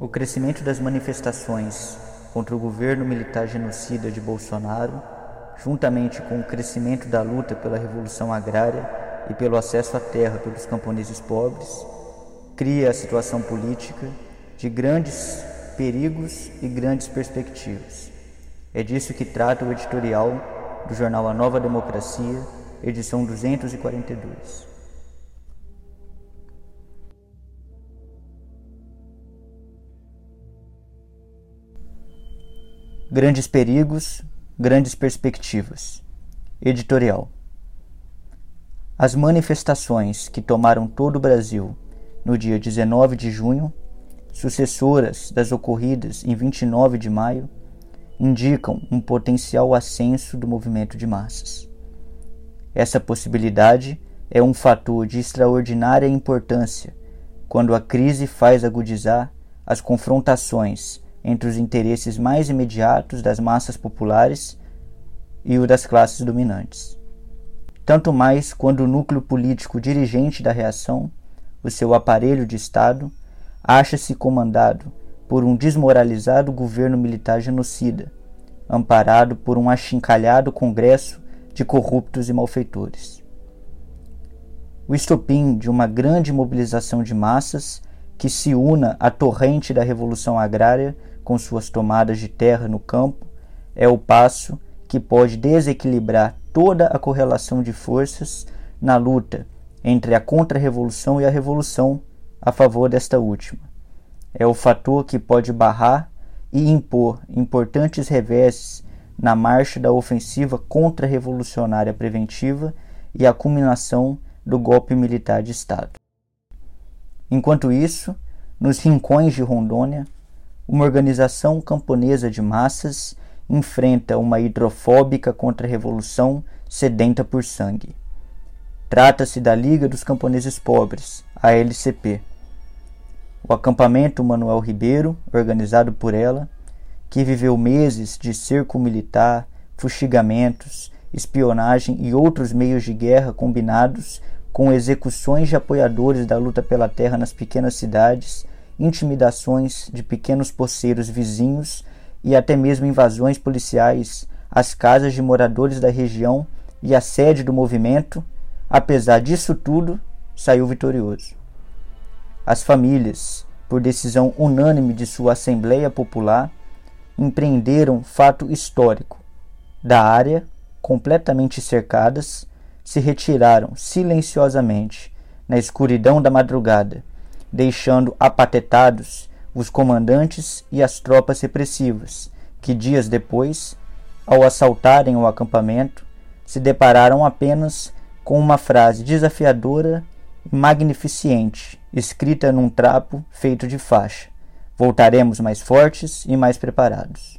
O crescimento das manifestações contra o governo militar genocida de Bolsonaro, juntamente com o crescimento da luta pela revolução agrária e pelo acesso à terra pelos camponeses pobres, cria a situação política de grandes perigos e grandes perspectivas. É disso que trata o editorial do jornal A Nova Democracia, edição 242. Grandes perigos, grandes perspectivas. Editorial. As manifestações que tomaram todo o Brasil no dia 19 de junho, sucessoras das ocorridas em 29 de maio, indicam um potencial ascenso do movimento de massas. Essa possibilidade é um fator de extraordinária importância quando a crise faz agudizar as confrontações entre os interesses mais imediatos das massas populares e o das classes dominantes. Tanto mais quando o núcleo político dirigente da reação, o seu aparelho de Estado, acha-se comandado por um desmoralizado governo militar genocida, amparado por um achincalhado congresso de corruptos e malfeitores. O estopim de uma grande mobilização de massas que se una à torrente da revolução agrária com suas tomadas de terra no campo, é o passo que pode desequilibrar toda a correlação de forças na luta entre a contra-revolução e a revolução a favor desta última. É o fator que pode barrar e impor importantes reveses na marcha da ofensiva contra-revolucionária preventiva e a culminação do golpe militar de Estado. Enquanto isso, nos rincões de Rondônia, uma organização camponesa de massas enfrenta uma hidrofóbica contra-revolução sedenta por sangue. Trata-se da Liga dos Camponeses Pobres, a LCP. O acampamento Manuel Ribeiro, organizado por ela, que viveu meses de cerco militar, fustigamentos, espionagem e outros meios de guerra combinados com execuções de apoiadores da luta pela terra nas pequenas cidades intimidações de pequenos poceiros vizinhos e até mesmo invasões policiais às casas de moradores da região e à sede do movimento, apesar disso tudo, saiu vitorioso. As famílias, por decisão unânime de sua Assembleia Popular, empreenderam fato histórico. Da área, completamente cercadas, se retiraram silenciosamente, na escuridão da madrugada, deixando apatetados os comandantes e as tropas repressivas, que dias depois, ao assaltarem o acampamento, se depararam apenas com uma frase desafiadora e magnificente, escrita num trapo feito de faixa: Voltaremos mais fortes e mais preparados.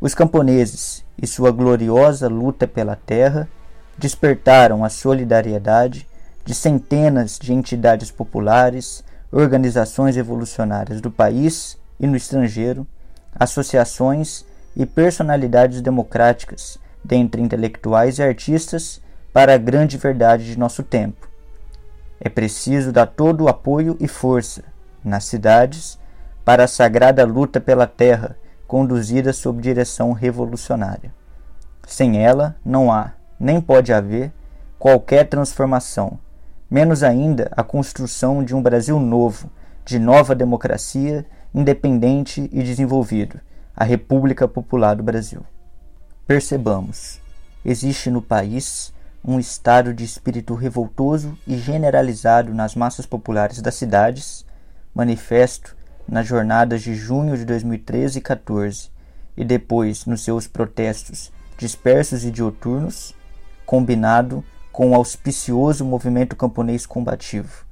Os camponeses e sua gloriosa luta pela terra despertaram a solidariedade de centenas de entidades populares, organizações revolucionárias do país e no estrangeiro, associações e personalidades democráticas, dentre intelectuais e artistas, para a grande verdade de nosso tempo. É preciso dar todo o apoio e força, nas cidades, para a sagrada luta pela terra conduzida sob direção revolucionária. Sem ela, não há, nem pode haver, qualquer transformação, menos ainda a construção de um Brasil novo, de nova democracia, independente e desenvolvido, a República Popular do Brasil. Percebamos, existe no país um estado de espírito revoltoso e generalizado nas massas populares das cidades, manifesto nas jornadas de junho de 2013 e 14, e depois nos seus protestos dispersos e dioturnos, combinado com o auspicioso movimento camponês combativo,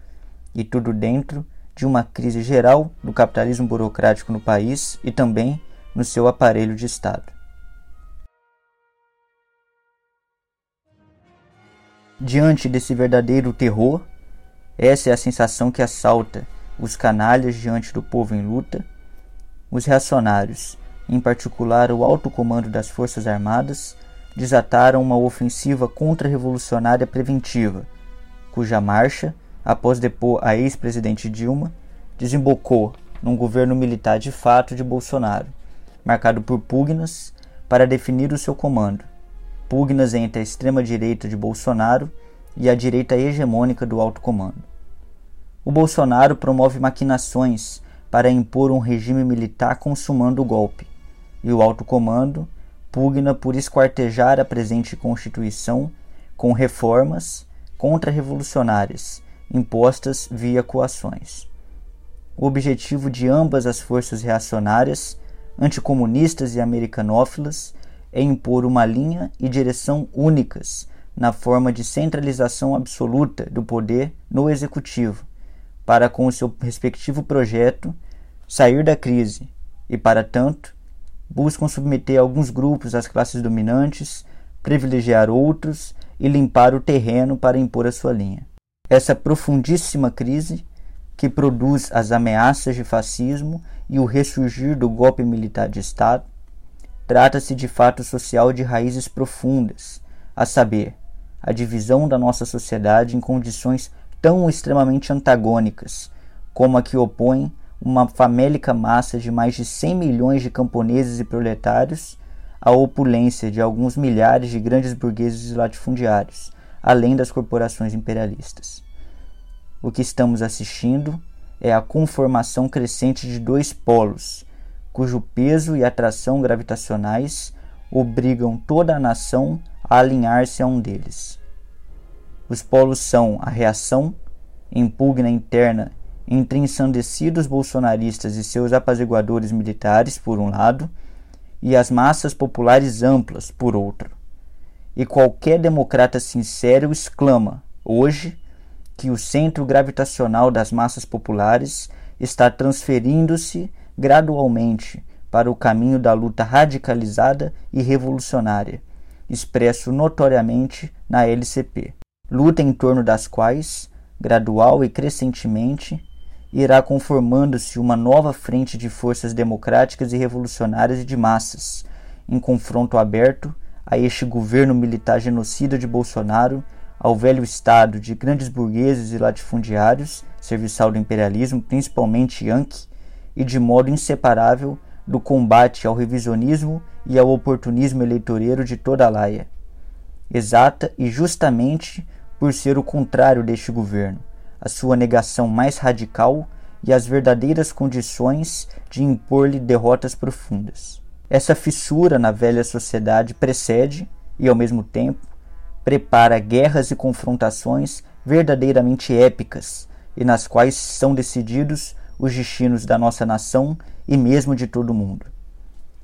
e tudo dentro de uma crise geral do capitalismo burocrático no país e também no seu aparelho de Estado. Diante desse verdadeiro terror, essa é a sensação que assalta os canalhas diante do povo em luta, os reacionários, em particular o alto comando das Forças Armadas, desataram uma ofensiva contra-revolucionária preventiva, cuja marcha, após depor a ex-presidente Dilma, desembocou num governo militar de fato de Bolsonaro, marcado por pugnas para definir o seu comando, pugnas entre a extrema-direita de Bolsonaro e a direita hegemônica do alto comando. O Bolsonaro promove maquinações para impor um regime militar consumando o golpe, e o alto comando pugna por esquartejar a presente Constituição com reformas contra-revolucionárias impostas via coações. O objetivo de ambas as forças reacionárias, anticomunistas e americanófilas, é impor uma linha e direção únicas na forma de centralização absoluta do poder no executivo, para, com o seu respectivo projeto, sair da crise e, para tanto, buscam submeter alguns grupos às classes dominantes, privilegiar outros e limpar o terreno para impor a sua linha. Essa profundíssima crise, que produz as ameaças de fascismo e o ressurgir do golpe militar de Estado, trata-se de fato social de raízes profundas, a saber, a divisão da nossa sociedade em condições tão extremamente antagônicas, como a que opõe uma famélica massa de mais de 100 milhões de camponeses e proletários à opulência de alguns milhares de grandes burgueses e latifundiários, além das corporações imperialistas. O que estamos assistindo é a conformação crescente de dois polos, cujo peso e atração gravitacionais obrigam toda a nação a alinhar-se a um deles. Os polos são a reação, impugna interna entre ensandecidos bolsonaristas e seus apaziguadores militares, por um lado, e as massas populares amplas, por outro. E qualquer democrata sincero exclama, hoje, que o centro gravitacional das massas populares está transferindo-se gradualmente para o caminho da luta radicalizada e revolucionária, expresso notoriamente na LCP luta em torno das quais, gradual e crescentemente, irá conformando-se uma nova frente de forças democráticas e revolucionárias e de massas, em confronto aberto a este governo militar genocida de Bolsonaro, ao velho Estado de grandes burgueses e latifundiários, serviçal do imperialismo, principalmente Yankee, e de modo inseparável do combate ao revisionismo e ao oportunismo eleitoreiro de toda a laia. Exata e justamente por ser o contrário deste governo, a sua negação mais radical e as verdadeiras condições de impor-lhe derrotas profundas. Essa fissura na velha sociedade precede e, ao mesmo tempo, prepara guerras e confrontações verdadeiramente épicas e nas quais são decididos os destinos da nossa nação e mesmo de todo o mundo.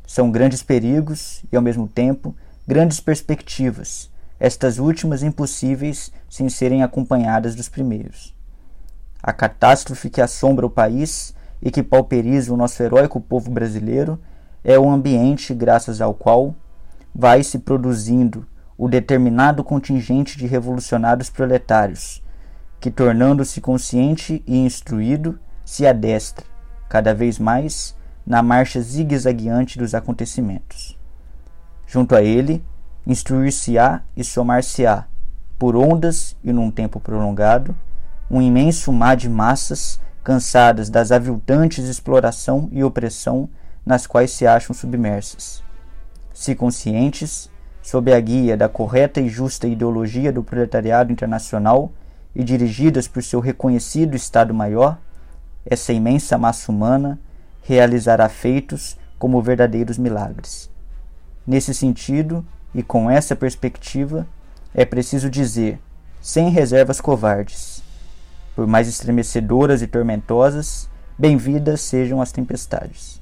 São grandes perigos e, ao mesmo tempo, grandes perspectivas estas últimas impossíveis sem serem acompanhadas dos primeiros. A catástrofe que assombra o país e que pauperiza o nosso heróico povo brasileiro é o ambiente graças ao qual vai se produzindo o determinado contingente de revolucionários proletários, que, tornando-se consciente e instruído, se adestra, cada vez mais, na marcha zigue-zagueante dos acontecimentos. Junto a ele, instruir-se-á e somar-se-á, por ondas e num tempo prolongado, um imenso mar de massas cansadas das aviltantes exploração e opressão nas quais se acham submersas. Se conscientes, sob a guia da correta e justa ideologia do proletariado internacional e dirigidas por seu reconhecido Estado-Maior, essa imensa massa humana realizará feitos como verdadeiros milagres. Nesse sentido, e com essa perspectiva, é preciso dizer, sem reservas covardes, por mais estremecedoras e tormentosas, bem-vindas sejam as tempestades.